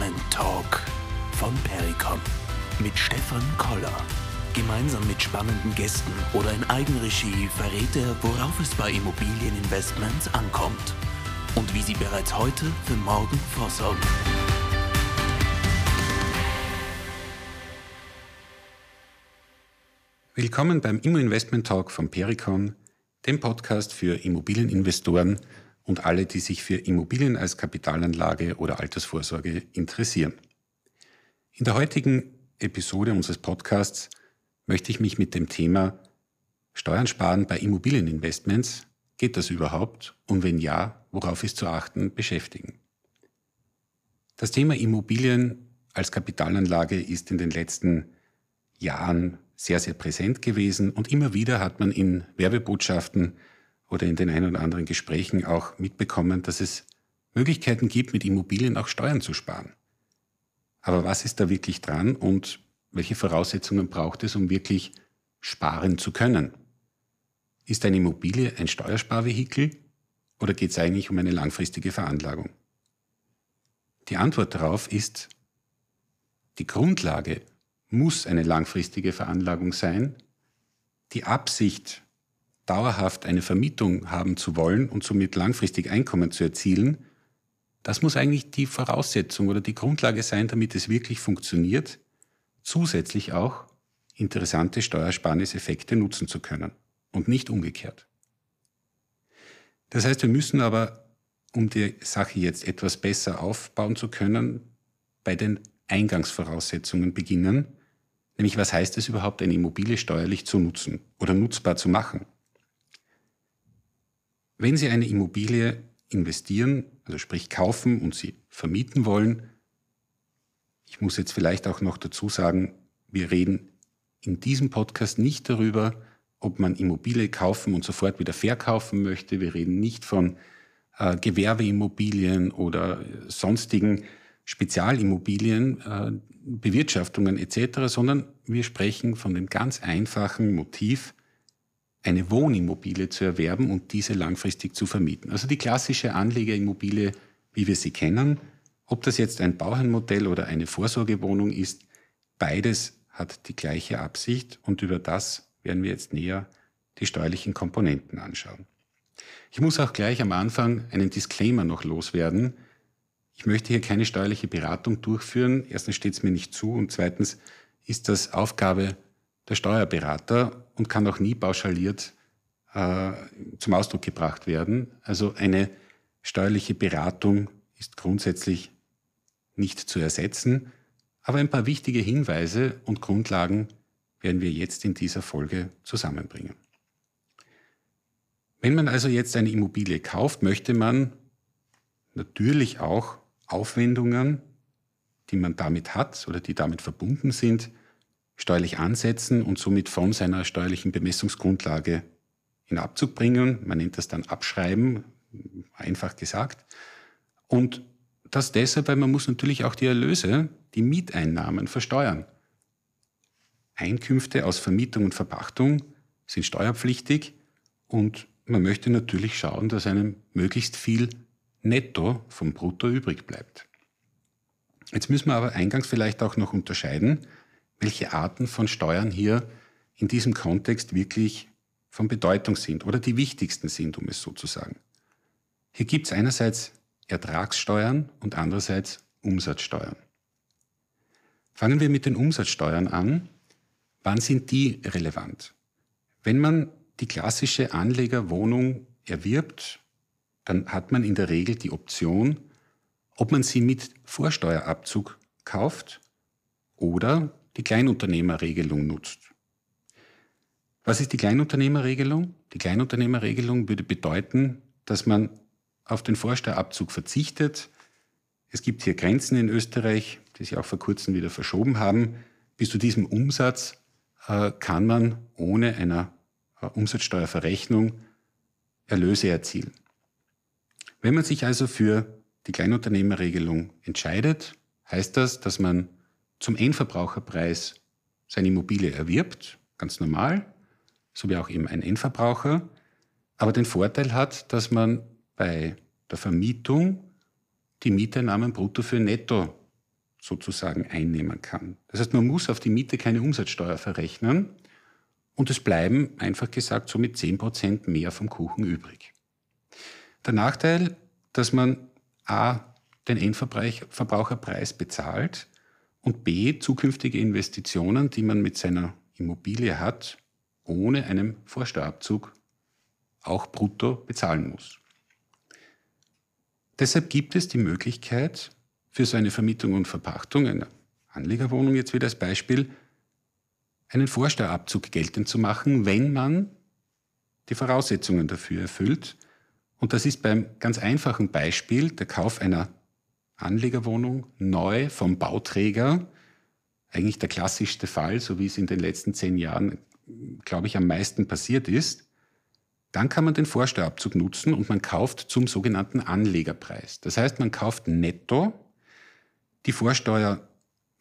Investment Talk von Pericom mit Stefan Koller. Gemeinsam mit spannenden Gästen oder in Eigenregie verrät er, worauf es bei Immobilieninvestments ankommt und wie sie bereits heute für morgen vorsorgen. Willkommen beim Immo Investment Talk von Pericon, dem Podcast für Immobilieninvestoren und alle, die sich für Immobilien als Kapitalanlage oder Altersvorsorge interessieren. In der heutigen Episode unseres Podcasts möchte ich mich mit dem Thema Steuern sparen bei Immobilieninvestments, geht das überhaupt und wenn ja, worauf ist zu achten, beschäftigen. Das Thema Immobilien als Kapitalanlage ist in den letzten Jahren sehr, sehr präsent gewesen und immer wieder hat man in Werbebotschaften oder in den ein oder anderen Gesprächen auch mitbekommen, dass es Möglichkeiten gibt, mit Immobilien auch Steuern zu sparen. Aber was ist da wirklich dran und welche Voraussetzungen braucht es, um wirklich sparen zu können? Ist eine Immobilie ein Steuersparvehikel oder geht es eigentlich um eine langfristige Veranlagung? Die Antwort darauf ist, die Grundlage muss eine langfristige Veranlagung sein. Die Absicht, dauerhaft eine Vermietung haben zu wollen und somit langfristig Einkommen zu erzielen, das muss eigentlich die Voraussetzung oder die Grundlage sein, damit es wirklich funktioniert, zusätzlich auch interessante Steuersparniseffekte nutzen zu können und nicht umgekehrt. Das heißt, wir müssen aber, um die Sache jetzt etwas besser aufbauen zu können, bei den Eingangsvoraussetzungen beginnen, Nämlich, was heißt es überhaupt, eine Immobilie steuerlich zu nutzen oder nutzbar zu machen? Wenn Sie eine Immobilie investieren, also sprich kaufen und sie vermieten wollen, ich muss jetzt vielleicht auch noch dazu sagen, wir reden in diesem Podcast nicht darüber, ob man Immobilie kaufen und sofort wieder verkaufen möchte. Wir reden nicht von äh, Gewerbeimmobilien oder sonstigen Spezialimmobilien, äh, Bewirtschaftungen etc., sondern wir sprechen von dem ganz einfachen Motiv, eine Wohnimmobilie zu erwerben und diese langfristig zu vermieten. Also die klassische Anlegerimmobilie, wie wir sie kennen, ob das jetzt ein Bauherrenmodell oder eine Vorsorgewohnung ist, beides hat die gleiche Absicht und über das werden wir jetzt näher die steuerlichen Komponenten anschauen. Ich muss auch gleich am Anfang einen Disclaimer noch loswerden. Ich möchte hier keine steuerliche Beratung durchführen. Erstens steht es mir nicht zu und zweitens ist das Aufgabe der Steuerberater und kann auch nie pauschaliert äh, zum Ausdruck gebracht werden. Also eine steuerliche Beratung ist grundsätzlich nicht zu ersetzen, aber ein paar wichtige Hinweise und Grundlagen werden wir jetzt in dieser Folge zusammenbringen. Wenn man also jetzt eine Immobilie kauft, möchte man natürlich auch Aufwendungen, die man damit hat oder die damit verbunden sind, steuerlich ansetzen und somit von seiner steuerlichen Bemessungsgrundlage in Abzug bringen. Man nennt das dann Abschreiben, einfach gesagt. Und das deshalb, weil man muss natürlich auch die Erlöse, die Mieteinnahmen versteuern. Einkünfte aus Vermietung und Verpachtung sind steuerpflichtig und man möchte natürlich schauen, dass einem möglichst viel netto vom Brutto übrig bleibt. Jetzt müssen wir aber eingangs vielleicht auch noch unterscheiden, welche Arten von Steuern hier in diesem Kontext wirklich von Bedeutung sind oder die wichtigsten sind, um es so zu sagen. Hier gibt es einerseits Ertragssteuern und andererseits Umsatzsteuern. Fangen wir mit den Umsatzsteuern an. Wann sind die relevant? Wenn man die klassische Anlegerwohnung erwirbt dann hat man in der Regel die Option, ob man sie mit Vorsteuerabzug kauft oder die Kleinunternehmerregelung nutzt. Was ist die Kleinunternehmerregelung? Die Kleinunternehmerregelung würde bedeuten, dass man auf den Vorsteuerabzug verzichtet. Es gibt hier Grenzen in Österreich, die sich auch vor kurzem wieder verschoben haben. Bis zu diesem Umsatz äh, kann man ohne einer äh, Umsatzsteuerverrechnung Erlöse erzielen. Wenn man sich also für die Kleinunternehmerregelung entscheidet, heißt das, dass man zum Endverbraucherpreis seine Immobilie erwirbt, ganz normal, so wie auch eben ein Endverbraucher, aber den Vorteil hat, dass man bei der Vermietung die Mieteinnahmen brutto für netto sozusagen einnehmen kann. Das heißt, man muss auf die Miete keine Umsatzsteuer verrechnen und es bleiben, einfach gesagt, so mit 10% mehr vom Kuchen übrig. Der Nachteil, dass man a. den Endverbraucherpreis bezahlt und b. zukünftige Investitionen, die man mit seiner Immobilie hat, ohne einen Vorsteuerabzug auch brutto bezahlen muss. Deshalb gibt es die Möglichkeit, für so eine Vermietung und Verpachtung, eine Anlegerwohnung jetzt wieder als Beispiel, einen Vorsteuerabzug geltend zu machen, wenn man die Voraussetzungen dafür erfüllt. Und das ist beim ganz einfachen Beispiel der Kauf einer Anlegerwohnung neu vom Bauträger eigentlich der klassischste Fall, so wie es in den letzten zehn Jahren, glaube ich, am meisten passiert ist. Dann kann man den Vorsteuerabzug nutzen und man kauft zum sogenannten Anlegerpreis. Das heißt, man kauft netto die Vorsteuer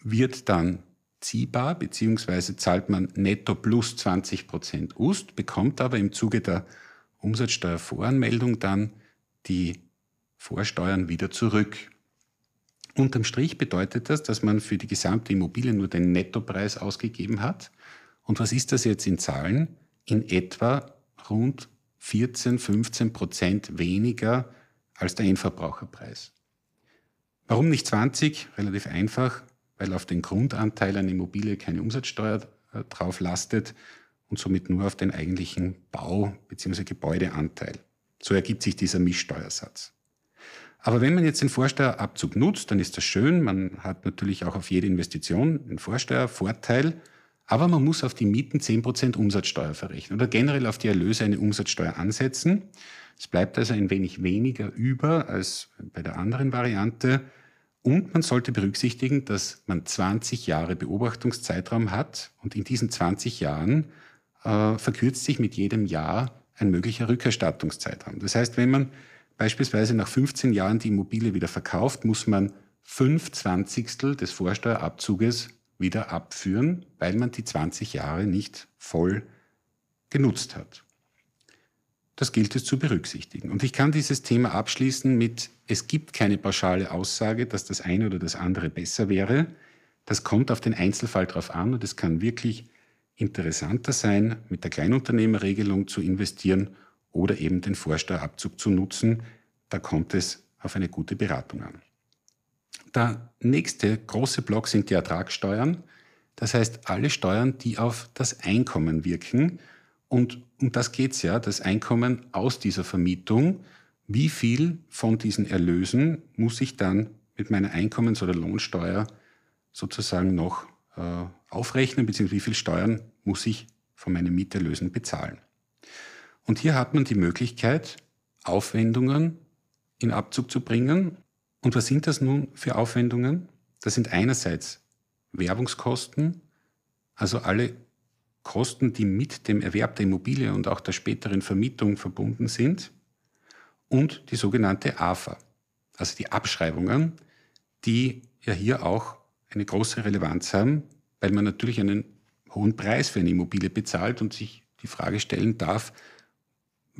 wird dann ziehbar, beziehungsweise zahlt man netto plus 20 Prozent Ust, bekommt aber im Zuge der Umsatzsteuervoranmeldung dann die Vorsteuern wieder zurück. Unterm Strich bedeutet das, dass man für die gesamte Immobilie nur den Nettopreis ausgegeben hat. Und was ist das jetzt in Zahlen? In etwa rund 14, 15 Prozent weniger als der Endverbraucherpreis. Warum nicht 20? Relativ einfach, weil auf den Grundanteil einer Immobilie keine Umsatzsteuer äh, drauf lastet und somit nur auf den eigentlichen Bau- bzw. Gebäudeanteil. So ergibt sich dieser Mischsteuersatz. Aber wenn man jetzt den Vorsteuerabzug nutzt, dann ist das schön. Man hat natürlich auch auf jede Investition einen Vorsteuervorteil. Aber man muss auf die Mieten 10% Umsatzsteuer verrechnen oder generell auf die Erlöse eine Umsatzsteuer ansetzen. Es bleibt also ein wenig weniger über als bei der anderen Variante. Und man sollte berücksichtigen, dass man 20 Jahre Beobachtungszeitraum hat und in diesen 20 Jahren äh, verkürzt sich mit jedem Jahr ein möglicher Rückerstattungszeitraum. Das heißt, wenn man beispielsweise nach 15 Jahren die Immobilie wieder verkauft, muss man fünf Zwanzigstel des Vorsteuerabzuges wieder abführen, weil man die 20 Jahre nicht voll genutzt hat. Das gilt es zu berücksichtigen. Und ich kann dieses Thema abschließen mit, es gibt keine pauschale Aussage, dass das eine oder das andere besser wäre. Das kommt auf den Einzelfall drauf an und es kann wirklich interessanter sein, mit der Kleinunternehmerregelung zu investieren oder eben den Vorsteuerabzug zu nutzen. Da kommt es auf eine gute Beratung an. Der nächste große Block sind die Ertragssteuern. Das heißt, alle Steuern, die auf das Einkommen wirken und um das geht's ja, das Einkommen aus dieser Vermietung. Wie viel von diesen Erlösen muss ich dann mit meiner Einkommens- oder Lohnsteuer sozusagen noch äh, aufrechnen, beziehungsweise wie viel Steuern muss ich von meinen Mieterlösen bezahlen? Und hier hat man die Möglichkeit, Aufwendungen in Abzug zu bringen. Und was sind das nun für Aufwendungen? Das sind einerseits Werbungskosten, also alle Kosten, die mit dem Erwerb der Immobilie und auch der späteren Vermietung verbunden sind, und die sogenannte AFA, also die Abschreibungen, die ja hier auch eine große Relevanz haben, weil man natürlich einen hohen Preis für eine Immobilie bezahlt und sich die Frage stellen darf,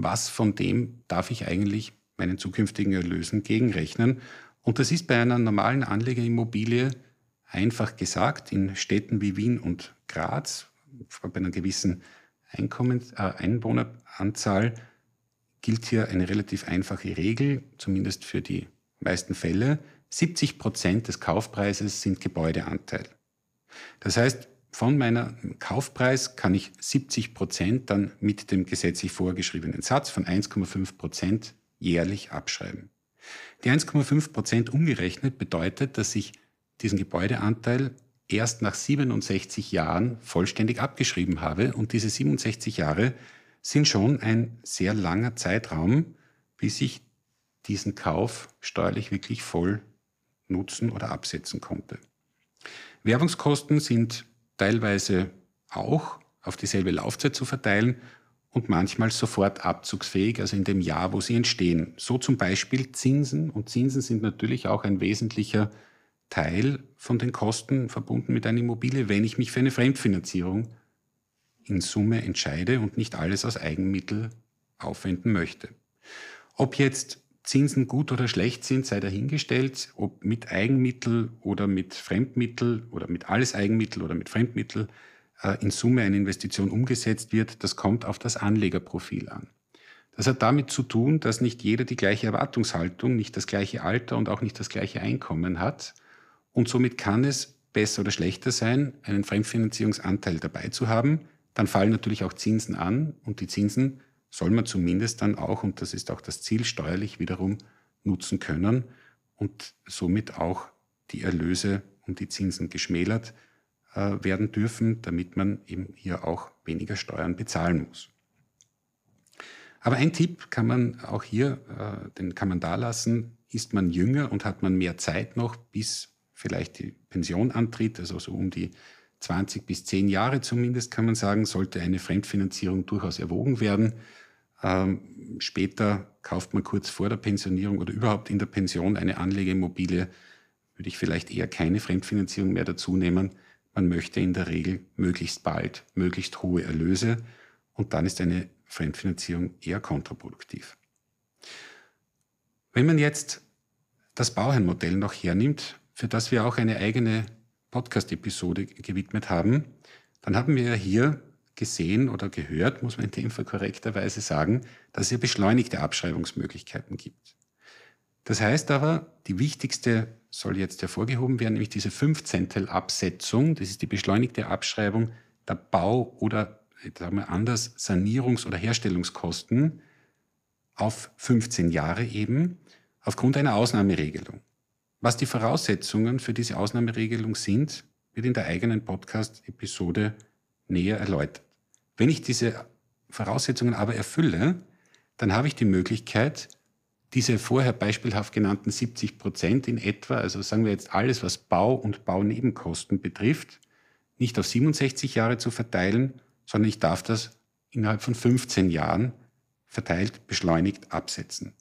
was von dem darf ich eigentlich meinen zukünftigen Erlösen gegenrechnen. Und das ist bei einer normalen Anlegerimmobilie einfach gesagt, in Städten wie Wien und Graz, bei einer gewissen Einkommens, äh, Einwohneranzahl gilt hier eine relativ einfache Regel, zumindest für die meisten Fälle. 70 Prozent des Kaufpreises sind Gebäudeanteil. Das heißt, von meinem Kaufpreis kann ich 70 Prozent dann mit dem gesetzlich vorgeschriebenen Satz von 1,5 Prozent jährlich abschreiben. Die 1,5 Prozent umgerechnet bedeutet, dass ich diesen Gebäudeanteil erst nach 67 Jahren vollständig abgeschrieben habe. Und diese 67 Jahre sind schon ein sehr langer Zeitraum, bis ich diesen Kauf steuerlich wirklich voll nutzen oder absetzen konnte. Werbungskosten sind teilweise auch auf dieselbe Laufzeit zu verteilen und manchmal sofort abzugsfähig, also in dem Jahr, wo sie entstehen. So zum Beispiel Zinsen und Zinsen sind natürlich auch ein wesentlicher Teil von den Kosten verbunden mit einer Immobilie, wenn ich mich für eine Fremdfinanzierung in Summe entscheide und nicht alles aus Eigenmittel aufwenden möchte. Ob jetzt Zinsen gut oder schlecht sind, sei dahingestellt, ob mit Eigenmittel oder mit Fremdmittel oder mit alles Eigenmittel oder mit Fremdmittel äh, in Summe eine Investition umgesetzt wird, das kommt auf das Anlegerprofil an. Das hat damit zu tun, dass nicht jeder die gleiche Erwartungshaltung, nicht das gleiche Alter und auch nicht das gleiche Einkommen hat. Und somit kann es besser oder schlechter sein, einen Fremdfinanzierungsanteil dabei zu haben. Dann fallen natürlich auch Zinsen an und die Zinsen soll man zumindest dann auch, und das ist auch das Ziel, steuerlich wiederum nutzen können und somit auch die Erlöse und die Zinsen geschmälert äh, werden dürfen, damit man eben hier auch weniger Steuern bezahlen muss. Aber ein Tipp kann man auch hier, äh, den kann man da lassen, ist man jünger und hat man mehr Zeit noch, bis vielleicht die Pension antritt, also so um die 20 bis 10 Jahre zumindest, kann man sagen, sollte eine Fremdfinanzierung durchaus erwogen werden. Ähm, später kauft man kurz vor der Pensionierung oder überhaupt in der Pension eine Anlegeimmobilie, würde ich vielleicht eher keine Fremdfinanzierung mehr dazu nehmen. Man möchte in der Regel möglichst bald möglichst hohe Erlöse und dann ist eine Fremdfinanzierung eher kontraproduktiv. Wenn man jetzt das Bauherrenmodell noch hernimmt, für das wir auch eine eigene Podcast-Episode gewidmet haben, dann haben wir hier gesehen oder gehört, muss man in dem Fall korrekterweise sagen, dass es hier beschleunigte Abschreibungsmöglichkeiten gibt. Das heißt aber, die wichtigste soll jetzt hervorgehoben werden, nämlich diese 15 Absetzung, das ist die beschleunigte Abschreibung der Bau- oder sagen wir anders, Sanierungs- oder Herstellungskosten auf 15 Jahre eben, aufgrund einer Ausnahmeregelung. Was die Voraussetzungen für diese Ausnahmeregelung sind, wird in der eigenen Podcast-Episode näher erläutert. Wenn ich diese Voraussetzungen aber erfülle, dann habe ich die Möglichkeit, diese vorher beispielhaft genannten 70 Prozent in etwa, also sagen wir jetzt alles, was Bau und Baunebenkosten betrifft, nicht auf 67 Jahre zu verteilen, sondern ich darf das innerhalb von 15 Jahren verteilt beschleunigt absetzen.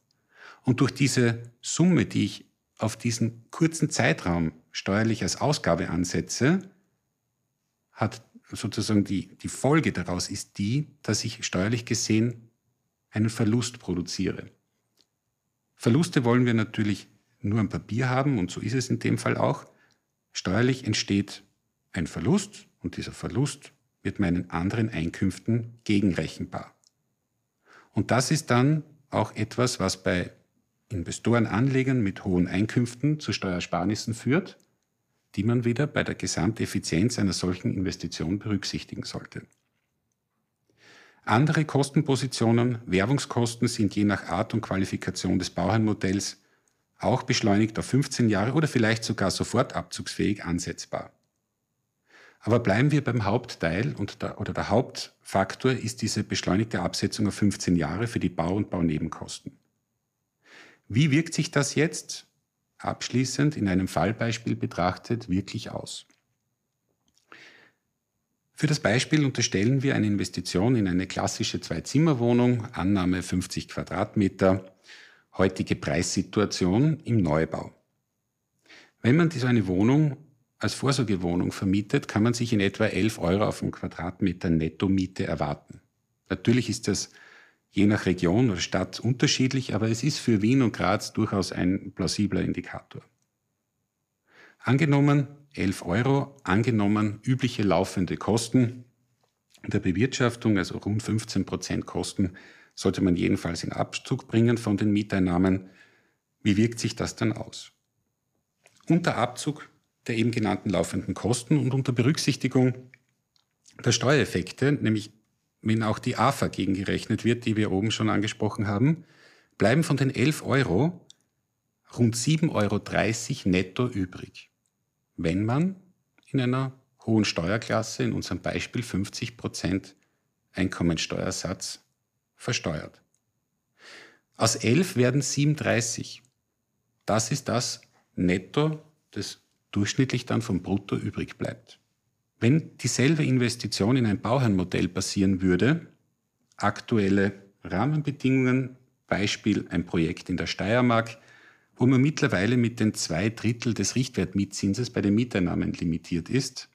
Und durch diese Summe, die ich auf diesen kurzen Zeitraum steuerlich als Ausgabe ansetze, hat sozusagen die, die Folge daraus ist die, dass ich steuerlich gesehen einen Verlust produziere. Verluste wollen wir natürlich nur am Papier haben und so ist es in dem Fall auch. Steuerlich entsteht ein Verlust und dieser Verlust wird meinen anderen Einkünften gegenrechenbar. Und das ist dann auch etwas, was bei Investorenanlegern mit hohen Einkünften zu Steuersparnissen führt, die man wieder bei der Gesamteffizienz einer solchen Investition berücksichtigen sollte. Andere Kostenpositionen, Werbungskosten, sind je nach Art und Qualifikation des Bauherrnmodells auch beschleunigt auf 15 Jahre oder vielleicht sogar sofort abzugsfähig ansetzbar. Aber bleiben wir beim Hauptteil und der, oder der Hauptfaktor ist diese beschleunigte Absetzung auf 15 Jahre für die Bau- und Baunebenkosten. Wie wirkt sich das jetzt abschließend in einem Fallbeispiel betrachtet wirklich aus? Für das Beispiel unterstellen wir eine Investition in eine klassische Zwei-Zimmer-Wohnung, Annahme 50 Quadratmeter, heutige Preissituation im Neubau. Wenn man so eine Wohnung als Vorsorgewohnung vermietet, kann man sich in etwa 11 Euro auf einen Quadratmeter Nettomiete erwarten. Natürlich ist das je nach Region oder Stadt unterschiedlich, aber es ist für Wien und Graz durchaus ein plausibler Indikator. Angenommen 11 Euro, angenommen übliche laufende Kosten der Bewirtschaftung, also rund 15 Prozent Kosten, sollte man jedenfalls in Abzug bringen von den Mieteinnahmen. Wie wirkt sich das dann aus? Unter Abzug der eben genannten laufenden Kosten und unter Berücksichtigung der Steuereffekte, nämlich wenn auch die AFA gegengerechnet wird, die wir oben schon angesprochen haben, bleiben von den 11 Euro rund 7,30 Euro netto übrig, wenn man in einer hohen Steuerklasse, in unserem Beispiel 50 Prozent Einkommensteuersatz, versteuert. Aus 11 werden 37. Das ist das Netto des durchschnittlich dann vom Brutto übrig bleibt. Wenn dieselbe Investition in ein Bauherrnmodell passieren würde, aktuelle Rahmenbedingungen, Beispiel ein Projekt in der Steiermark, wo man mittlerweile mit den zwei Drittel des Richtwertmietzinses bei den Mieteinnahmen limitiert ist,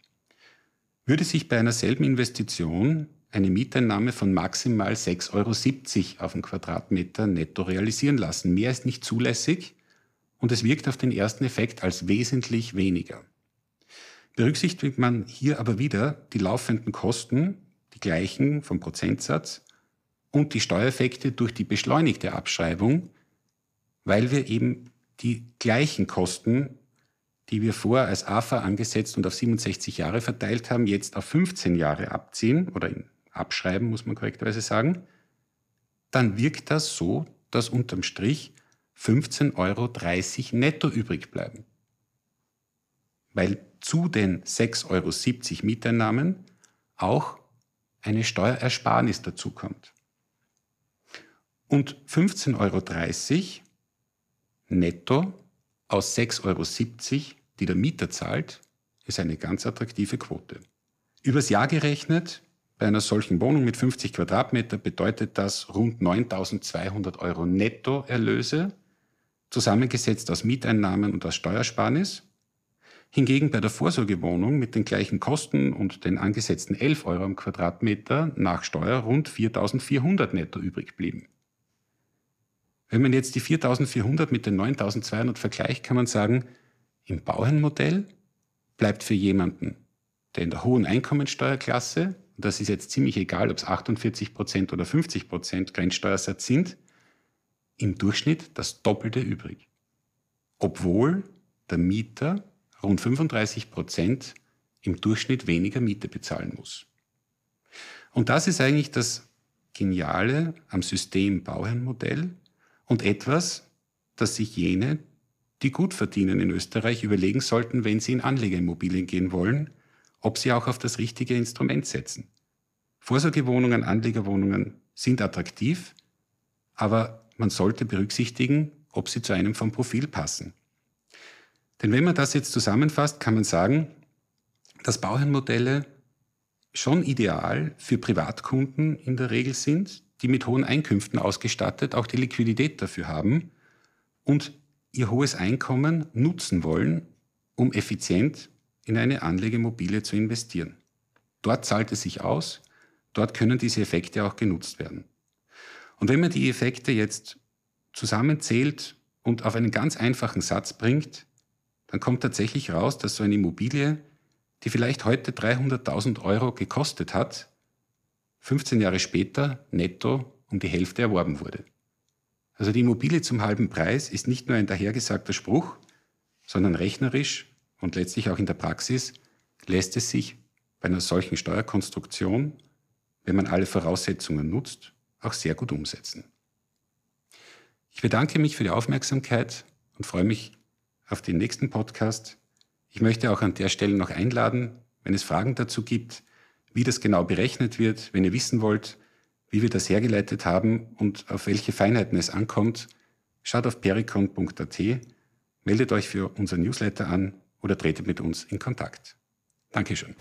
würde sich bei einer selben Investition eine Mieteinnahme von maximal 6,70 Euro auf den Quadratmeter netto realisieren lassen. Mehr ist nicht zulässig und es wirkt auf den ersten Effekt als wesentlich weniger. Berücksichtigt man hier aber wieder die laufenden Kosten, die gleichen vom Prozentsatz, und die Steuereffekte durch die beschleunigte Abschreibung, weil wir eben die gleichen Kosten, die wir vorher als AFA angesetzt und auf 67 Jahre verteilt haben, jetzt auf 15 Jahre abziehen oder abschreiben, muss man korrekterweise sagen, dann wirkt das so, dass unterm Strich 15,30 Euro netto übrig bleiben. Weil zu den 6,70 Euro Mieteinnahmen auch eine Steuerersparnis dazukommt. Und 15,30 Euro netto aus 6,70 Euro, die der Mieter zahlt, ist eine ganz attraktive Quote. Übers Jahr gerechnet, bei einer solchen Wohnung mit 50 Quadratmeter bedeutet das rund 9.200 Euro Nettoerlöse, zusammengesetzt aus Mieteinnahmen und aus Steuersparnis. Hingegen bei der Vorsorgewohnung mit den gleichen Kosten und den angesetzten 11 Euro am Quadratmeter nach Steuer rund 4.400 netto übrig blieben. Wenn man jetzt die 4.400 mit den 9.200 vergleicht, kann man sagen, im Bauherrenmodell bleibt für jemanden, der in der hohen Einkommensteuerklasse, das ist jetzt ziemlich egal, ob es 48 Prozent oder 50 Prozent Grenzsteuersatz sind, im Durchschnitt das Doppelte übrig. Obwohl der Mieter rund 35 Prozent im Durchschnitt weniger Miete bezahlen muss. Und das ist eigentlich das Geniale am System Bauherrenmodell und etwas, das sich jene, die gut verdienen in Österreich, überlegen sollten, wenn sie in Anlegerimmobilien gehen wollen, ob sie auch auf das richtige Instrument setzen. Vorsorgewohnungen, Anlegerwohnungen sind attraktiv, aber man sollte berücksichtigen, ob sie zu einem vom Profil passen. Denn wenn man das jetzt zusammenfasst, kann man sagen, dass Bauherrenmodelle schon ideal für Privatkunden in der Regel sind, die mit hohen Einkünften ausgestattet auch die Liquidität dafür haben und ihr hohes Einkommen nutzen wollen, um effizient in eine Anlegemobilie zu investieren. Dort zahlt es sich aus, dort können diese Effekte auch genutzt werden. Und wenn man die Effekte jetzt zusammenzählt und auf einen ganz einfachen Satz bringt, dann kommt tatsächlich raus, dass so eine Immobilie, die vielleicht heute 300.000 Euro gekostet hat, 15 Jahre später netto um die Hälfte erworben wurde. Also die Immobilie zum halben Preis ist nicht nur ein dahergesagter Spruch, sondern rechnerisch und letztlich auch in der Praxis lässt es sich bei einer solchen Steuerkonstruktion, wenn man alle Voraussetzungen nutzt, auch sehr gut umsetzen. Ich bedanke mich für die Aufmerksamkeit und freue mich auf den nächsten Podcast. Ich möchte auch an der Stelle noch einladen, wenn es Fragen dazu gibt, wie das genau berechnet wird, wenn ihr wissen wollt, wie wir das hergeleitet haben und auf welche Feinheiten es ankommt, schaut auf pericon.at, meldet euch für unser Newsletter an oder tretet mit uns in Kontakt. Dankeschön.